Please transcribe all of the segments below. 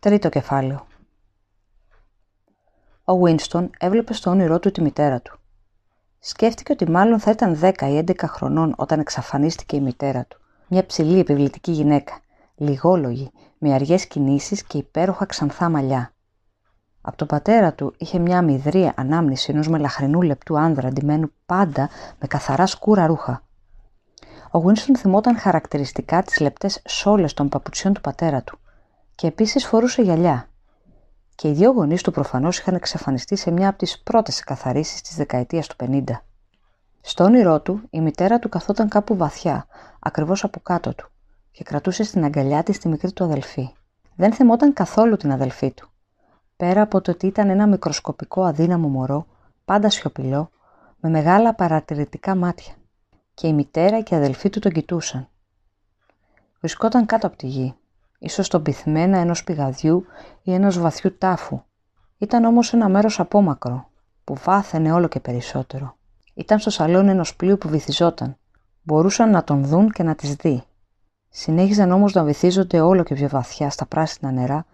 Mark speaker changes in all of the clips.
Speaker 1: Τρίτο κεφάλαιο. Ο Βίνστον έβλεπε στο όνειρό του τη μητέρα του. Σκέφτηκε ότι μάλλον θα ήταν 10 ή 11 χρονών όταν εξαφανίστηκε η μητέρα του. Μια ψηλή επιβλητική γυναίκα, λιγόλογη, με αργές κινήσεις και υπέροχα ξανθά μαλλιά. Από τον πατέρα του είχε μια αμυδρία ανάμνηση ενός μελαχρινού λεπτού άνδρα αντιμένου πάντα με καθαρά σκούρα ρούχα. Ο Γουίνστον θυμόταν χαρακτηριστικά τις λεπτές σόλες των παπουτσιών του πατέρα του και επίσης φορούσε γυαλιά. Και οι δύο γονείς του προφανώς είχαν εξαφανιστεί σε μια από τις πρώτες εκαθαρίσει της δεκαετίας του 50. Στο όνειρό του, η μητέρα του καθόταν κάπου βαθιά, ακριβώς από κάτω του, και κρατούσε στην αγκαλιά της τη μικρή του αδελφή. Δεν θυμόταν καθόλου την αδελφή του. Πέρα από το ότι ήταν ένα μικροσκοπικό αδύναμο μωρό, πάντα σιωπηλό, με μεγάλα παρατηρητικά μάτια. Και η μητέρα και η αδελφή του τον κοιτούσαν. Βρισκόταν κάτω από τη γη, ίσως στον πυθμένα ενός πηγαδιού ή ενός βαθιού τάφου. Ήταν όμως ένα μέρος απόμακρο, που βάθαινε όλο και περισσότερο. Ήταν στο σαλόνι ενός πλοίου που βυθιζόταν. Μπορούσαν να τον δουν και να τις δει. Συνέχιζαν όμως να βυθίζονται όλο και πιο βαθιά στα πράσινα νερά,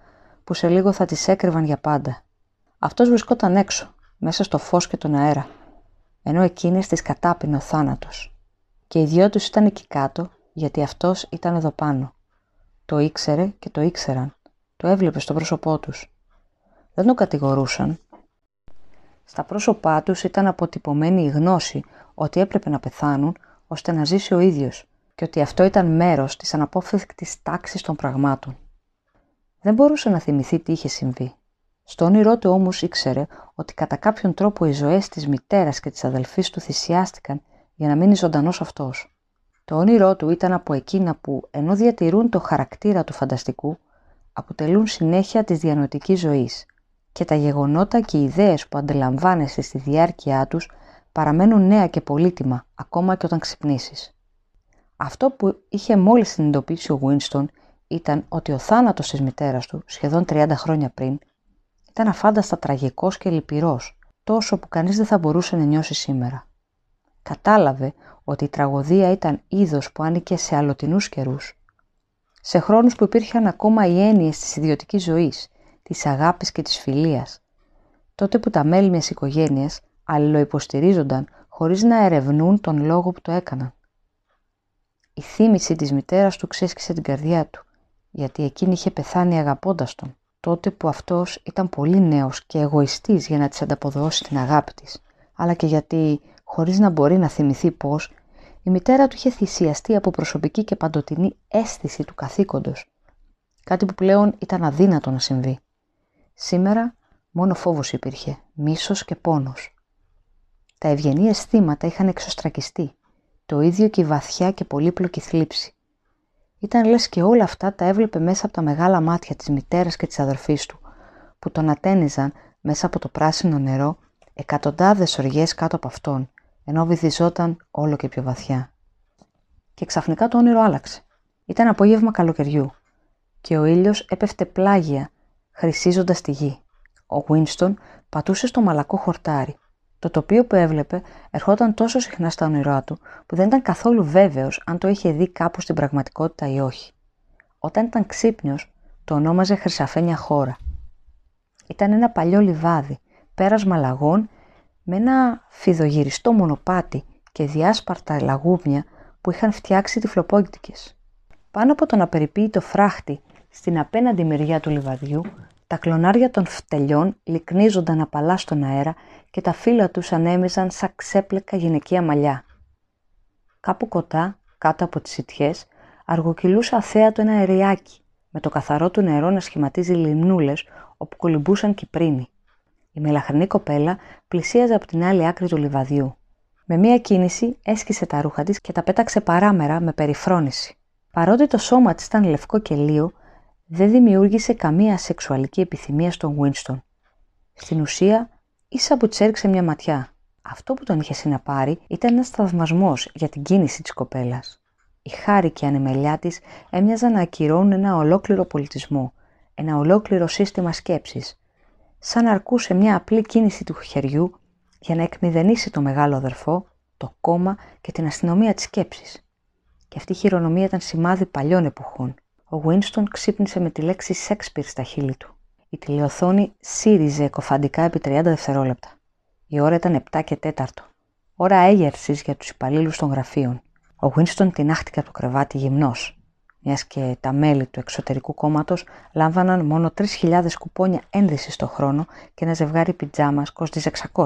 Speaker 1: που σε λίγο θα τις έκρυβαν για πάντα. Αυτός βρισκόταν έξω, μέσα στο φως και τον αέρα, ενώ εκείνες τις κατάπινε ο θάνατος. Και οι δυο τους ήταν εκεί κάτω, γιατί αυτός ήταν εδώ πάνω. Το ήξερε και το ήξεραν. Το έβλεπε στο πρόσωπό τους. Δεν το κατηγορούσαν. Στα πρόσωπά τους ήταν αποτυπωμένη η γνώση ότι έπρεπε να πεθάνουν ώστε να ζήσει ο ίδιος και ότι αυτό ήταν μέρος της αναπόφευκτης τάξης των πραγμάτων. Δεν μπορούσε να θυμηθεί τι είχε συμβεί. Στο όνειρό του όμως ήξερε ότι κατά κάποιον τρόπο οι ζωές της μητέρας και της αδελφής του θυσιάστηκαν για να μείνει ζωντανός αυτός. Το όνειρό του ήταν από εκείνα που, ενώ διατηρούν το χαρακτήρα του φανταστικού, αποτελούν συνέχεια της διανοητικής ζωής και τα γεγονότα και οι ιδέες που αντιλαμβάνεσαι στη διάρκεια τους παραμένουν νέα και πολύτιμα ακόμα και όταν ξυπνήσεις. Αυτό που είχε μόλις συνειδητοποιήσει ο Winston ήταν ότι ο θάνατος της μητέρας του, σχεδόν 30 χρόνια πριν, ήταν αφάνταστα τραγικός και λυπηρός, τόσο που κανείς δεν θα μπορούσε να νιώσει σήμερα. Κατάλαβε ότι η τραγωδία ήταν είδος που άνοικε σε αλλοτινούς καιρούς. Σε χρόνους που υπήρχαν ακόμα οι έννοιες της ιδιωτικής ζωής, της αγάπης και της φιλίας. Τότε που τα μέλη μιας οικογένειας αλληλοϊποστηρίζονταν χωρίς να ερευνούν τον λόγο που το έκαναν. Η θύμηση της μητέρας του ξέσκησε την καρδιά του, γιατί εκείνη είχε πεθάνει αγαπώντας τον, τότε που αυτός ήταν πολύ νέος και εγωιστής για να της ανταποδώσει την αγάπη της, αλλά και γιατί χωρίς να μπορεί να θυμηθεί πώς, η μητέρα του είχε θυσιαστεί από προσωπική και παντοτινή αίσθηση του καθήκοντος. Κάτι που πλέον ήταν αδύνατο να συμβεί. Σήμερα μόνο φόβος υπήρχε, μίσος και πόνος. Τα ευγενή αισθήματα είχαν εξωστρακιστεί, το ίδιο και η βαθιά και πολύπλοκη θλίψη. Ήταν λες και όλα αυτά τα έβλεπε μέσα από τα μεγάλα μάτια της μητέρας και της αδερφής του, που τον ατένιζαν μέσα από το πράσινο νερό εκατοντάδες οργές κάτω από αυτόν ενώ βυθιζόταν όλο και πιο βαθιά. Και ξαφνικά το όνειρο άλλαξε. Ήταν απόγευμα καλοκαιριού και ο ήλιος έπεφτε πλάγια, χρυσίζοντας τη γη. Ο Βίνστον πατούσε στο μαλακό χορτάρι. Το τοπίο που έβλεπε ερχόταν τόσο συχνά στα όνειρά του που δεν ήταν καθόλου βέβαιος αν το είχε δει κάπου στην πραγματικότητα ή όχι. Όταν ήταν ξύπνιος, το ονόμαζε Χρυσαφένια χώρα. Ήταν ένα παλιό λιβάδι, πέρασμα λαγών με ένα φιδογυριστό μονοπάτι και διάσπαρτα λαγούμια που είχαν φτιάξει τυφλοπόγητικες. Πάνω από τον απεριποίητο φράχτη στην απέναντι μεριά του λιβαδιού, τα κλονάρια των φτελιών λυκνίζονταν απαλά στον αέρα και τα φύλλα τους ανέμιζαν σαν ξέπλεκα γυναικεία μαλλιά. Κάπου κοντά, κάτω από τις σιτιές, αργοκυλούσε αθέατο ένα αεριάκι, με το καθαρό του νερό να σχηματίζει λιμνούλες όπου κολυμπούσαν κυπρίνοι. Η μελαχρινή κοπέλα πλησίαζε από την άλλη άκρη του λιβαδιού. Με μία κίνηση έσκησε τα ρούχα της και τα πέταξε παράμερα με περιφρόνηση. Παρότι το σώμα της ήταν λευκό και λίο, δεν δημιούργησε καμία σεξουαλική επιθυμία στον Winston. Στην ουσία, ίσα που της έριξε μια ματιά. Αυτό που τον είχε συναπάρει ήταν ένας θαυμασμός για την κίνηση της κοπέλας. Η χάρη και η ανεμελιά της έμοιαζαν να ακυρώνουν ένα ολόκληρο πολιτισμό, ένα ολόκληρο σύστημα σκέψης, σαν να αρκούσε μια απλή κίνηση του χεριού για να εκμηδενήσει το μεγάλο αδερφό, το κόμμα και την αστυνομία της σκέψης. Και αυτή η χειρονομία ήταν σημάδι παλιών εποχών. Ο Winston ξύπνησε με τη λέξη Shakespeare στα χείλη του. Η τηλεοθόνη σύριζε εκκωφαντικά επί 30 δευτερόλεπτα. Η ώρα ήταν 7 και 4. Ώρα έγερσης για τους υπαλλήλους των γραφείων. Ο Winston τινάχτηκε από το κρεβάτι γυμνός, μιας και τα μέλη του εξωτερικού κόμματος λάμβαναν μόνο 3.000 κουπόνια ένδυσης το χρόνο και ένα ζευγάρι πιτζάμα κόστιζε 600,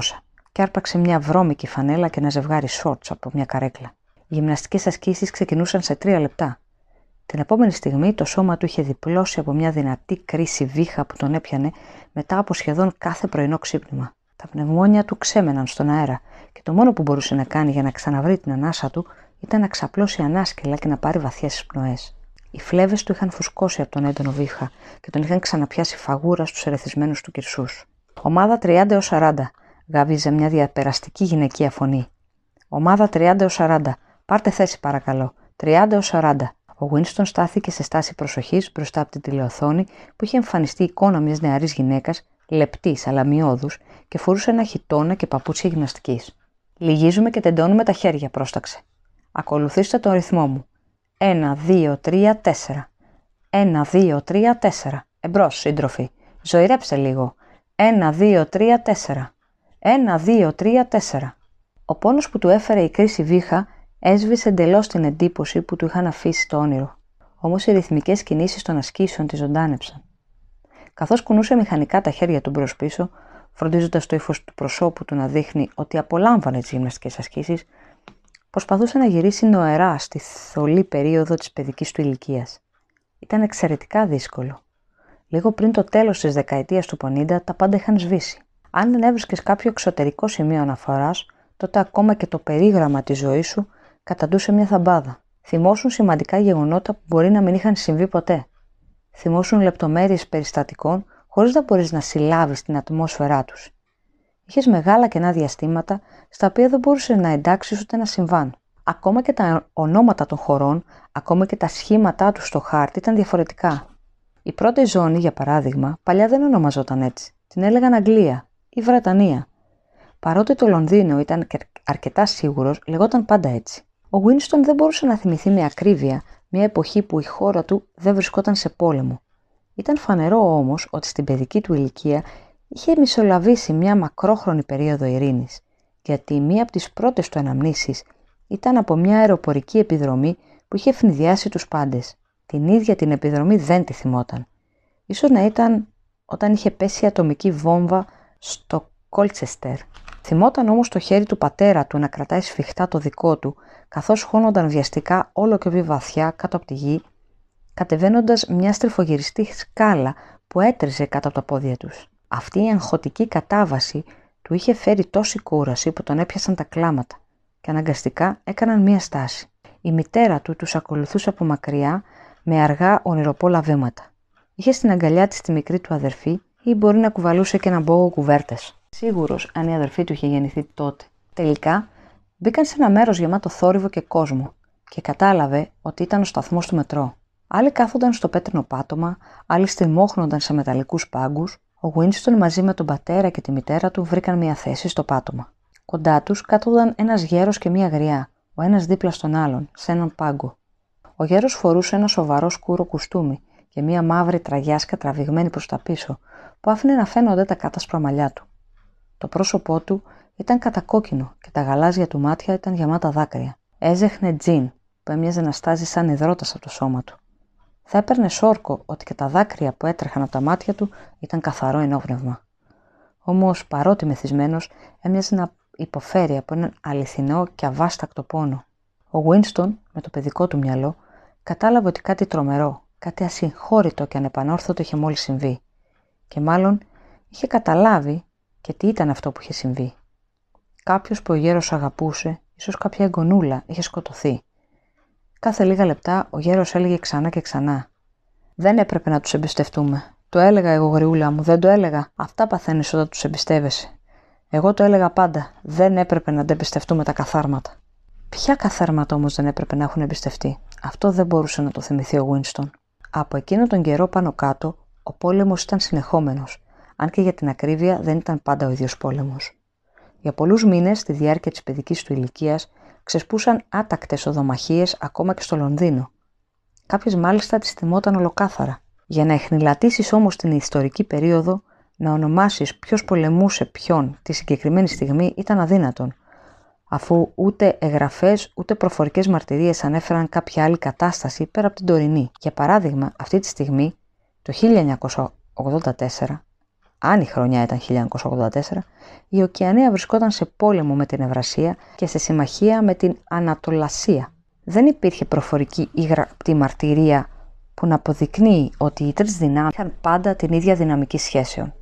Speaker 1: και άρπαξε μια βρώμικη φανέλα και ένα ζευγάρι σορτ από μια καρέκλα. Οι γυμναστικές ασκήσεις ξεκινούσαν σε τρία λεπτά. Την επόμενη στιγμή το σώμα του είχε διπλώσει από μια δυνατή κρίση βήχα που τον έπιανε μετά από σχεδόν κάθε πρωινό ξύπνημα. Τα πνευμόνια του ξέμεναν στον αέρα και το μόνο που μπορούσε να κάνει για να ξαναβρει την ανάσα του ήταν να ξαπλώσει ανάσκελα και να πάρει βαθιές εισπνοέ. Οι φλέβες του είχαν φουσκώσει από τον έντονο βήχα και τον είχαν ξαναπιάσει φαγούρα στους ερεθισμένους του κυρσούς. Ομάδα 30 έως 40, γάβιζε μια διαπεραστική γυναικεία φωνή. Ομάδα 30 έως 40, πάρτε θέση παρακαλώ. 30 έως 40. Ο Winston στάθηκε σε στάση προσοχής μπροστά από την τηλεοθόνη που είχε εμφανιστεί η εικόνα μιας νεαρής γυναίκας, λεπτής αλλά μειώδου, και φορούσε ένα χιτόνα και παπούτσια γυμναστικής. Λυγίζουμε και τεντώνουμε τα χέρια, πρόσταξε. Ακολουθήστε τον ρυθμό μου. 1, 2, 3, 4. 1, 2, 3, 4. Εμπρός, σύντροφοι. Ζωηρέψτε λίγο. 1, 2, 3, 4. 1, 2, 3, 4. Ο πόνος που του έφερε η κρίση βήχα έσβησε εντελώς την εντύπωση που του είχαν αφήσει το όνειρο. Όμως οι ρυθμικές κινήσεις των ασκήσεων τη ζωντάνεψαν. Καθώς κουνούσε μηχανικά τα χέρια του μπρος πίσω, φροντίζοντας το ύφος του προσώπου του να δείχνει ότι απολάμβανε τις γυμναστικές ασκήσεις, προσπαθούσε να γυρίσει νοερά στη θολή περίοδο της παιδικής του ηλικίας. Ήταν εξαιρετικά δύσκολο. Λίγο πριν το τέλος της δεκαετίας του 50, τα πάντα είχαν σβήσει. Αν δεν έβρισκες κάποιο εξωτερικό σημείο αναφοράς, τότε ακόμα και το περίγραμμα της ζωής σου καταντούσε μια θαμπάδα. Θυμώσουν σημαντικά γεγονότα που μπορεί να μην είχαν συμβεί ποτέ. Θυμώσουν λεπτομέρειες περιστατικών χωρίς να μπορείς να συλλάβεις την ατμόσφαιρά τους. Είχες μεγάλα κενά διαστήματα στα οποία δεν μπορούσε να εντάξεις ούτε να συμβάν. Ακόμα και τα ονόματα των χωρών, ακόμα και τα σχήματά τους στο χάρτη ήταν διαφορετικά. Η πρώτη ζώνη, για παράδειγμα, παλιά δεν ονομαζόταν έτσι. Την έλεγαν Αγγλία ή Βρετανία. Παρότι το Λονδίνο ήταν αρκετά σίγουρος, λεγόταν πάντα έτσι. Ο Winston δεν μπορούσε να θυμηθεί με ακρίβεια μια εποχή που η χώρα του δεν βρισκόταν σε πόλεμο. Ήταν φανερό όμως ότι στην παιδική του ηλικία είχε μισολαβήσει μια μακρόχρονη περίοδο ειρήνης, γιατί μία από τις πρώτες του αναμνήσεις ήταν από μια αεροπορική επιδρομή που είχε ευνηδιάσει τους πάντες. Την ίδια την επιδρομή δεν τη θυμόταν. Ίσως να ήταν όταν είχε πέσει ατομική βόμβα στο Κόλτσεστερ. Θυμόταν όμως το χέρι του πατέρα του να κρατάει σφιχτά το δικό του, καθώς χώνονταν βιαστικά όλο και πιο βαθιά κάτω από τη γη, κατεβαίνοντας μια στριφογυριστή σκάλα που έτριζε κάτω από τα πόδια τους. Αυτή η αγχωτική κατάβαση του είχε φέρει τόση κούραση που τον έπιασαν τα κλάματα και αναγκαστικά έκαναν μία στάση. Η μητέρα του τους ακολουθούσε από μακριά με αργά ονειροπόλα βήματα. Είχε στην αγκαλιά της τη μικρή του αδερφή ή μπορεί να κουβαλούσε και ένα μπόγο κουβέρτες. Σίγουρος αν η αδερφή του είχε γεννηθεί τότε. Τελικά μπήκαν σε ένα μέρος γεμάτο θόρυβο και κόσμο και κατάλαβε ότι ήταν ο σταθμός του μετρό. Άλλοι κάθονταν στο πέτρινο πάτωμα, άλλοι στριμώχνονταν σε μεταλλικούς πάγκους. Ο Winston μαζί με τον πατέρα και τη μητέρα του βρήκαν μια θέση στο πάτωμα. Κοντά τους κάθονταν ένας γέρος και μια γριά, ο ένας δίπλα στον άλλον, σε έναν πάγκο. Ο γέρος φορούσε ένα σοβαρό σκούρο κουστούμι και μια μαύρη τραγιάσκα τραβηγμένη προς τα πίσω, που άφηνε να φαίνονται τα κάτασπρα μαλλιά του. Το πρόσωπό του ήταν κατακόκκινο και τα γαλάζια του μάτια ήταν γεμάτα δάκρυα. Έζεχνε τζιν που έμοιαζε να στάζει σαν υδρότας από το σώμα του. Θα έπαιρνε σόρκο ότι και τα δάκρυα που έτρεχαν από τα μάτια του ήταν καθαρό ενόπνευμα. Όμως, παρότι μεθυσμένος, έμοιαζε να υποφέρει από έναν αληθινό και αβάστακτο πόνο. Ο Winston, με το παιδικό του μυαλό, κατάλαβε ότι κάτι τρομερό, κάτι ασυγχώρητο και ανεπανόρθωτο είχε μόλις συμβεί. Και μάλλον είχε καταλάβει και τι ήταν αυτό που είχε συμβεί. Κάποιος που ο γέρος αγαπούσε, ίσως κάποια εγγονούλα, είχε σκοτωθεί. Κάθε λίγα λεπτά ο γέρος έλεγε ξανά και ξανά. Δεν έπρεπε να τους εμπιστευτούμε. Το έλεγα εγώ, γριούλα μου, δεν το έλεγα. Αυτά παθαίνεις όταν τους εμπιστεύεσαι. Εγώ το έλεγα πάντα. Δεν έπρεπε να εμπιστευτούμε τα καθάρματα. Ποια καθάρματα όμως δεν έπρεπε να έχουν εμπιστευτεί; Αυτό δεν μπορούσε να το θυμηθεί ο Winston. Από εκείνο τον καιρό πάνω κάτω, ο πόλεμος ήταν συνεχόμενος αν και για την ακρίβεια δεν ήταν πάντα ο ίδιος πόλεμος. Για πολλούς μήνες, στη διάρκεια της παιδικής του ηλικίας, ξεσπούσαν άτακτες οδομαχίες ακόμα και στο Λονδίνο. Κάποιες μάλιστα τις θυμόταν ολοκάθαρα. Για να εχνηλατήσεις όμως την ιστορική περίοδο, να ονομάσεις ποιος πολεμούσε ποιον τη συγκεκριμένη στιγμή ήταν αδύνατον, αφού ούτε εγγραφές ούτε προφορικές μαρτυρίες ανέφεραν κάποια άλλη κατάσταση πέρα από την τωρινή. Για παράδειγμα, αυτή τη στιγμή, το 1984, αν η χρονιά ήταν 1984, η Οκεανία βρισκόταν σε πόλεμο με την Ευρασία και σε συμμαχία με την Ανατολασία. Δεν υπήρχε προφορική ή γραπτή μαρτυρία που να αποδεικνύει ότι οι τρεις δυνάμεις είχαν πάντα την ίδια δυναμική σχέσεων.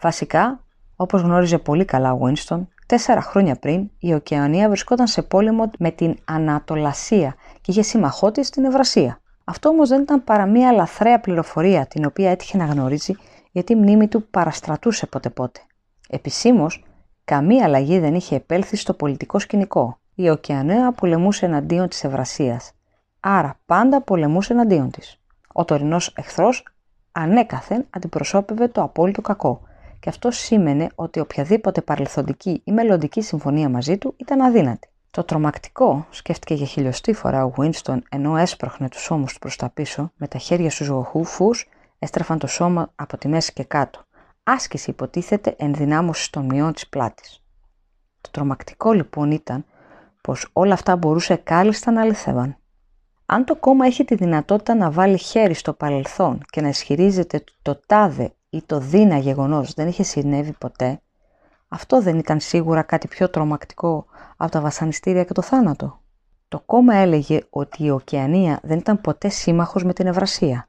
Speaker 1: Βασικά, όπως γνώριζε πολύ καλά ο Winston, τέσσερα χρόνια πριν η Οκεανία βρισκόταν σε πόλεμο με την Ανατολασία και είχε σύμμαχό της την Ευρασία. Αυτό όμως δεν ήταν παρά μία λαθρέα πληροφορία την οποία έτυχε να γνωρίζει γιατί η μνήμη του παραστρατούσε πότε πότε. Επισήμως, καμία αλλαγή δεν είχε επέλθει στο πολιτικό σκηνικό. Η Οκεανέα πολεμούσε εναντίον της Ευρασίας, άρα πάντα πολεμούσε εναντίον της. Ο τωρινός εχθρός ανέκαθεν αντιπροσώπευε το απόλυτο κακό, και αυτό σήμαινε ότι οποιαδήποτε παρελθοντική ή μελλοντική συμφωνία μαζί του ήταν αδύνατη. Το τρομακτικό, σκέφτηκε για χιλιοστή φορά ο Winston ενώ έσπροχνε τους ώμους του προς τα πίσω, με τα χέρια στους γοχούφου, έστρεφαν το σώμα από τη μέση και κάτω. Άσκηση υποτίθεται ενδυνάμωση των μειών της πλάτης. Το τρομακτικό λοιπόν ήταν πως όλα αυτά μπορούσε κάλλιστα να αληθεύαν. Αν το κόμμα έχει τη δυνατότητα να βάλει χέρι στο παρελθόν και να ισχυρίζεται ότι το τάδε ή το δίνα γεγονός δεν είχε συνέβη ποτέ, αυτό δεν ήταν σίγουρα κάτι πιο τρομακτικό από τα βασανιστήρια και το θάνατο. Το κόμμα έλεγε ότι η Οκεανία δεν ήταν ποτέ σύμμαχος με την Ευρασία.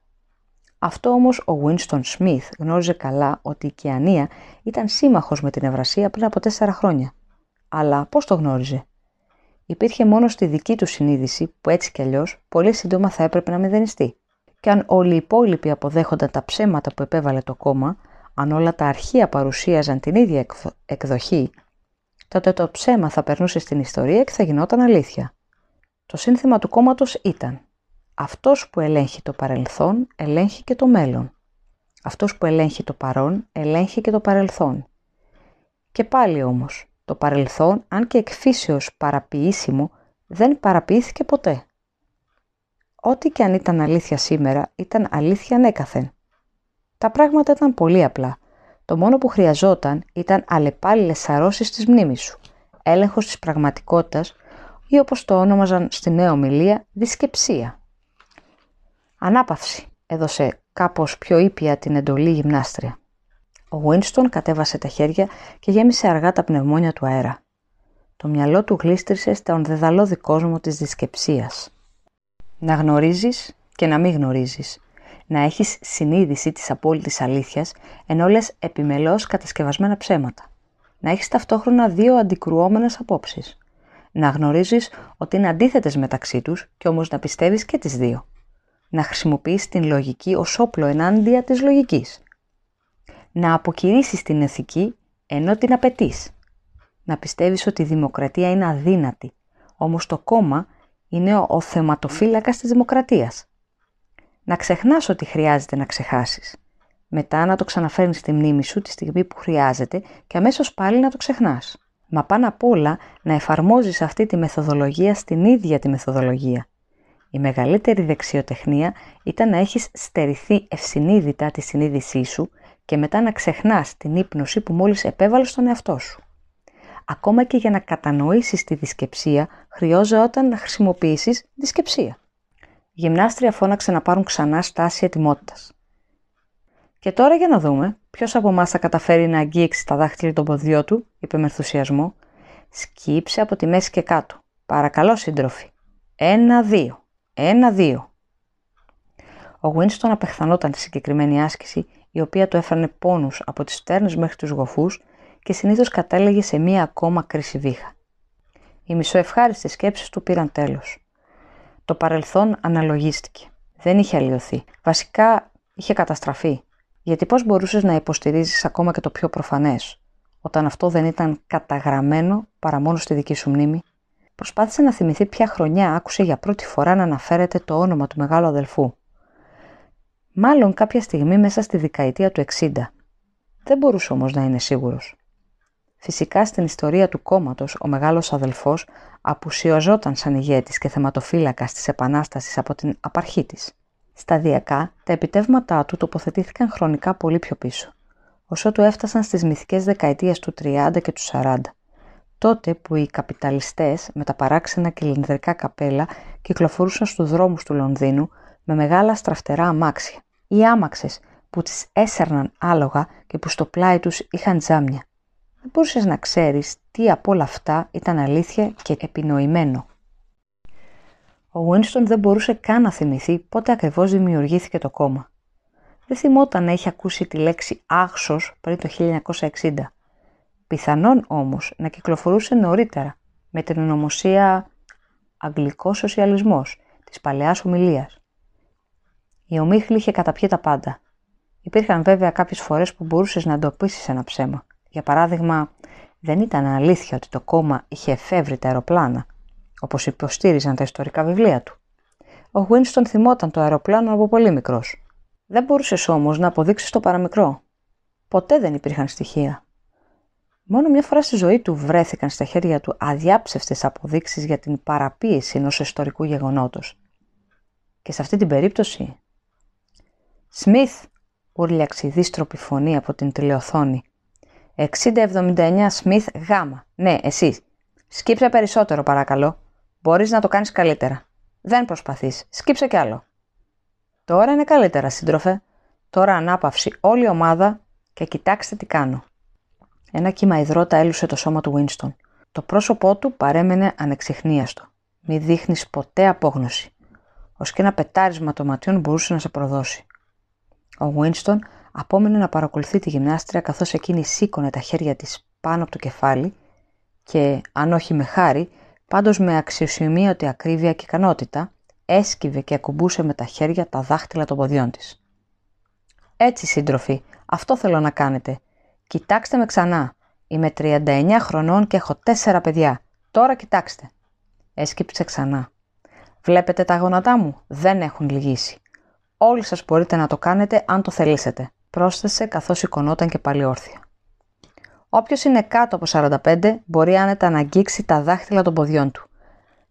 Speaker 1: Αυτό όμως ο Winston Smith γνώριζε καλά ότι η Κιανία ήταν σύμμαχος με την Ευρασία πριν από τέσσερα χρόνια. Αλλά πώς το γνώριζε; Υπήρχε μόνο στη δική του συνείδηση που έτσι κι αλλιώς πολύ σύντομα θα έπρεπε να μηδενιστεί. Και αν όλοι οι υπόλοιποι αποδέχονταν τα ψέματα που επέβαλε το κόμμα, αν όλα τα αρχεία παρουσίαζαν την ίδια εκδοχή, τότε το ψέμα θα περνούσε στην ιστορία και θα γινόταν αλήθεια. Το σύνθημα του κόμματος ήταν αυτός που ελέγχει το παρελθόν, ελέγχει και το μέλλον. Αυτός που ελέγχει το παρόν, ελέγχει και το παρελθόν. Και πάλι όμως, το παρελθόν, αν και εκφύσεως παραποιήσιμο, δεν παραποιήθηκε ποτέ. Ό,τι και αν ήταν αλήθεια σήμερα, ήταν αλήθεια ανέκαθεν. Τα πράγματα ήταν πολύ απλά. Το μόνο που χρειαζόταν ήταν αλλεπάλληλες σαρώσεις της μνήμης σου, έλεγχος της πραγματικότητας ή όπως το όνομαζαν στη νέα ομιλία, δισκεψία. Ανάπαυση, έδωσε κάπως πιο ήπια την εντολή γυμνάστρια. Ο Winston κατέβασε τα χέρια και γέμισε αργά τα πνευμόνια του αέρα. Το μυαλό του γλίστρησε στον δεδαλώδη κόσμο της δισκεψίας. Να γνωρίζεις και να μην γνωρίζεις. Να έχεις συνείδηση της απόλυτης αλήθειας, ενώ λες επιμελώς κατασκευασμένα ψέματα. Να έχεις ταυτόχρονα δύο αντικρουόμενες απόψεις. Να γνωρίζεις ότι είναι αντίθετες μεταξύ τους και όμως να πιστεύεις και τις δύο να χρησιμοποιείς την λογική ως όπλο ενάντια της λογικής. Να αποκηρύσεις την ηθική ενώ την απαιτείς. Να πιστεύεις ότι η δημοκρατία είναι αδύνατη, όμως το κόμμα είναι ο θεματοφύλακας της δημοκρατίας. Να ξεχνάς ότι χρειάζεται να ξεχάσεις. Μετά να το ξαναφέρνεις στη μνήμη σου τη στιγμή που χρειάζεται και αμέσως πάλι να το ξεχνάς. Μα πάνω απ' όλα να εφαρμόζεις αυτή τη μεθοδολογία στην ίδια τη μεθοδολογία. Η μεγαλύτερη δεξιοτεχνία ήταν να έχεις στερηθεί ευσυνείδητα τη συνείδησή σου και μετά να ξεχνάς την ύπνωση που μόλις επέβαλες στον εαυτό σου. Ακόμα και για να κατανοήσεις τη δισκεψία χρειάζεται να χρησιμοποιήσεις δισκεψία. Η γυμνάστρια φώναξε να πάρουν ξανά στάση ετοιμότητας. Και τώρα για να δούμε ποιος από εμάς θα καταφέρει να αγγίξει τα δάχτυλα των ποδιών του, είπε με ενθουσιασμό. Σκύψε από τη μέση και κάτω. Παρακαλώ, σύντροφοι. Ένα, δύο. Ένα-δύο. Ο Winston απεχθανόταν τη συγκεκριμένη άσκηση, η οποία του έφερνε πόνους από τις στέρνες μέχρι τους γοφούς και συνήθως κατέλεγε σε μία ακόμα κρίση βήχα. Οι μισοευχάριστες σκέψεις του πήραν τέλος. Το παρελθόν αναλογίστηκε. Δεν είχε αλλοιωθεί. Βασικά είχε καταστραφεί. Γιατί πώς μπορούσες να υποστηρίζεις ακόμα και το πιο προφανές, όταν αυτό δεν ήταν καταγραμμένο παρά μόνο στη δική σου μνήμη; Προσπάθησε να θυμηθεί ποια χρονιά άκουσε για πρώτη φορά να αναφέρεται το όνομα του μεγάλου αδελφού. Μάλλον κάποια στιγμή μέσα στη δεκαετία του 60. Δεν μπορούσε όμως να είναι σίγουρος. Φυσικά στην ιστορία του κόμματος, ο μεγάλος αδελφός απουσιαζόταν σαν ηγέτης και θεματοφύλακας της Επανάστασης από την απαρχή της. Σταδιακά, τα επιτεύγματά του τοποθετήθηκαν χρονικά πολύ πιο πίσω, όσο του έφτασαν στις μυθικές δεκαετίες του 30 και του 40, τότε που οι καπιταλιστές με τα παράξενα κυλινδρικά καπέλα κυκλοφορούσαν στους δρόμους του Λονδίνου με μεγάλα στραφτερά αμάξια ή άμαξες που τις έσερναν άλογα και που στο πλάι τους είχαν τζάμια. Δεν μπορούσες να ξέρεις τι από όλα αυτά ήταν αλήθεια και επινοημένο. Ο Winston δεν μπορούσε καν να θυμηθεί πότε ακριβώς δημιουργήθηκε το κόμμα. Δεν θυμόταν να είχε ακούσει τη λέξη «άξος» πριν το 1960. Πιθανόν όμως να κυκλοφορούσε νωρίτερα με την ονομοσία «Αγγλικός Σοσιαλισμός» της παλαιάς ομιλίας. Η ομίχλη είχε καταπιεί τα πάντα. Υπήρχαν βέβαια κάποιες φορές που μπορούσες να εντοπίσεις ένα ψέμα. Για παράδειγμα, δεν ήταν αλήθεια ότι το κόμμα είχε εφεύρει τα αεροπλάνα, όπως υποστήριζαν τα ιστορικά βιβλία του. Ο Winston θυμόταν το αεροπλάνο από πολύ μικρός. Δεν μπορούσες όμως να αποδείξεις το παραμικρό. Ποτέ δεν υπήρχαν στοιχεία. Μόνο μια φορά στη ζωή του βρέθηκαν στα χέρια του αδιάψευτες αποδείξεις για την παραποίηση ενός ιστορικού γεγονότος. Και σε αυτή την περίπτωση... «Σμιθ», ούρλιαξε η δίστροπη φωνή από την τηλεοθόνη. 6079 Σμιθ γάμα. Ναι, εσύ. Σκύψε περισσότερο παρακαλώ. Μπορείς να το κάνεις καλύτερα. Δεν προσπαθείς. Σκύψε κι άλλο. Τώρα είναι καλύτερα, σύντροφε. Τώρα ανάπαυση όλη η ομάδα και κοιτάξτε τι κάνω. Ένα κύμα υδρότα έλουσε το σώμα του Winston. Το πρόσωπό του παρέμενε ανεξιχνίαστο. Μη δείχνεις ποτέ απόγνωση. Ω και ένα πετάρισμα των ματιών μπορούσε να σε προδώσει. Ο Winston απόμενε να παρακολουθεί τη γυμνάστρια καθώς εκείνη σήκωνε τα χέρια της πάνω από το κεφάλι και, αν όχι με χάρη, πάντως με αξιοσημείωτη ακρίβεια και ικανότητα, έσκυβε και ακουμπούσε με τα χέρια τα δάχτυλα των ποδιών της. «Έτσι, σύντροφοι, αυτό θέλω να κάνετε. Κοιτάξτε με ξανά. Είμαι 39 χρονών και έχω τέσσερα παιδιά. Τώρα κοιτάξτε». Έσκυψε ξανά. «Βλέπετε τα γόνατά μου, δεν έχουν λυγίσει. Όλοι σας μπορείτε να το κάνετε αν το θελήσετε πρόσθεσε καθώς σηκωνόταν και πάλι όρθια. Όποιος είναι κάτω από 45 μπορεί άνετα να αγγίξει τα δάχτυλα των ποδιών του.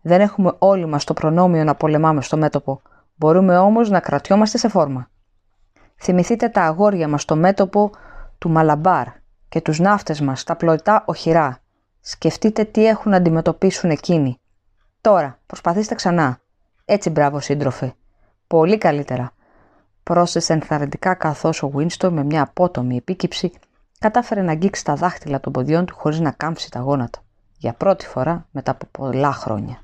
Speaker 1: Δεν έχουμε όλοι μας το προνόμιο να πολεμάμε στο μέτωπο, μπορούμε όμως να κρατιόμαστε σε φόρμα. Θυμηθείτε τα αγόρια μας στο μέτωπο του Μαλαμπάρ και τους ναύτες μας τα πλοϊτά οχυρά. Σκεφτείτε τι έχουν να αντιμετωπίσουν εκείνοι. Τώρα, προσπαθήστε ξανά. Έτσι μπράβο σύντροφε. Πολύ καλύτερα πρόσθεσε ενθαρρυντικά καθώς ο Winston με μια απότομη επίκυψη κατάφερε να αγγίξει τα δάχτυλα των ποδιών του χωρίς να κάμψει τα γόνατα. Για πρώτη φορά μετά από πολλά χρόνια.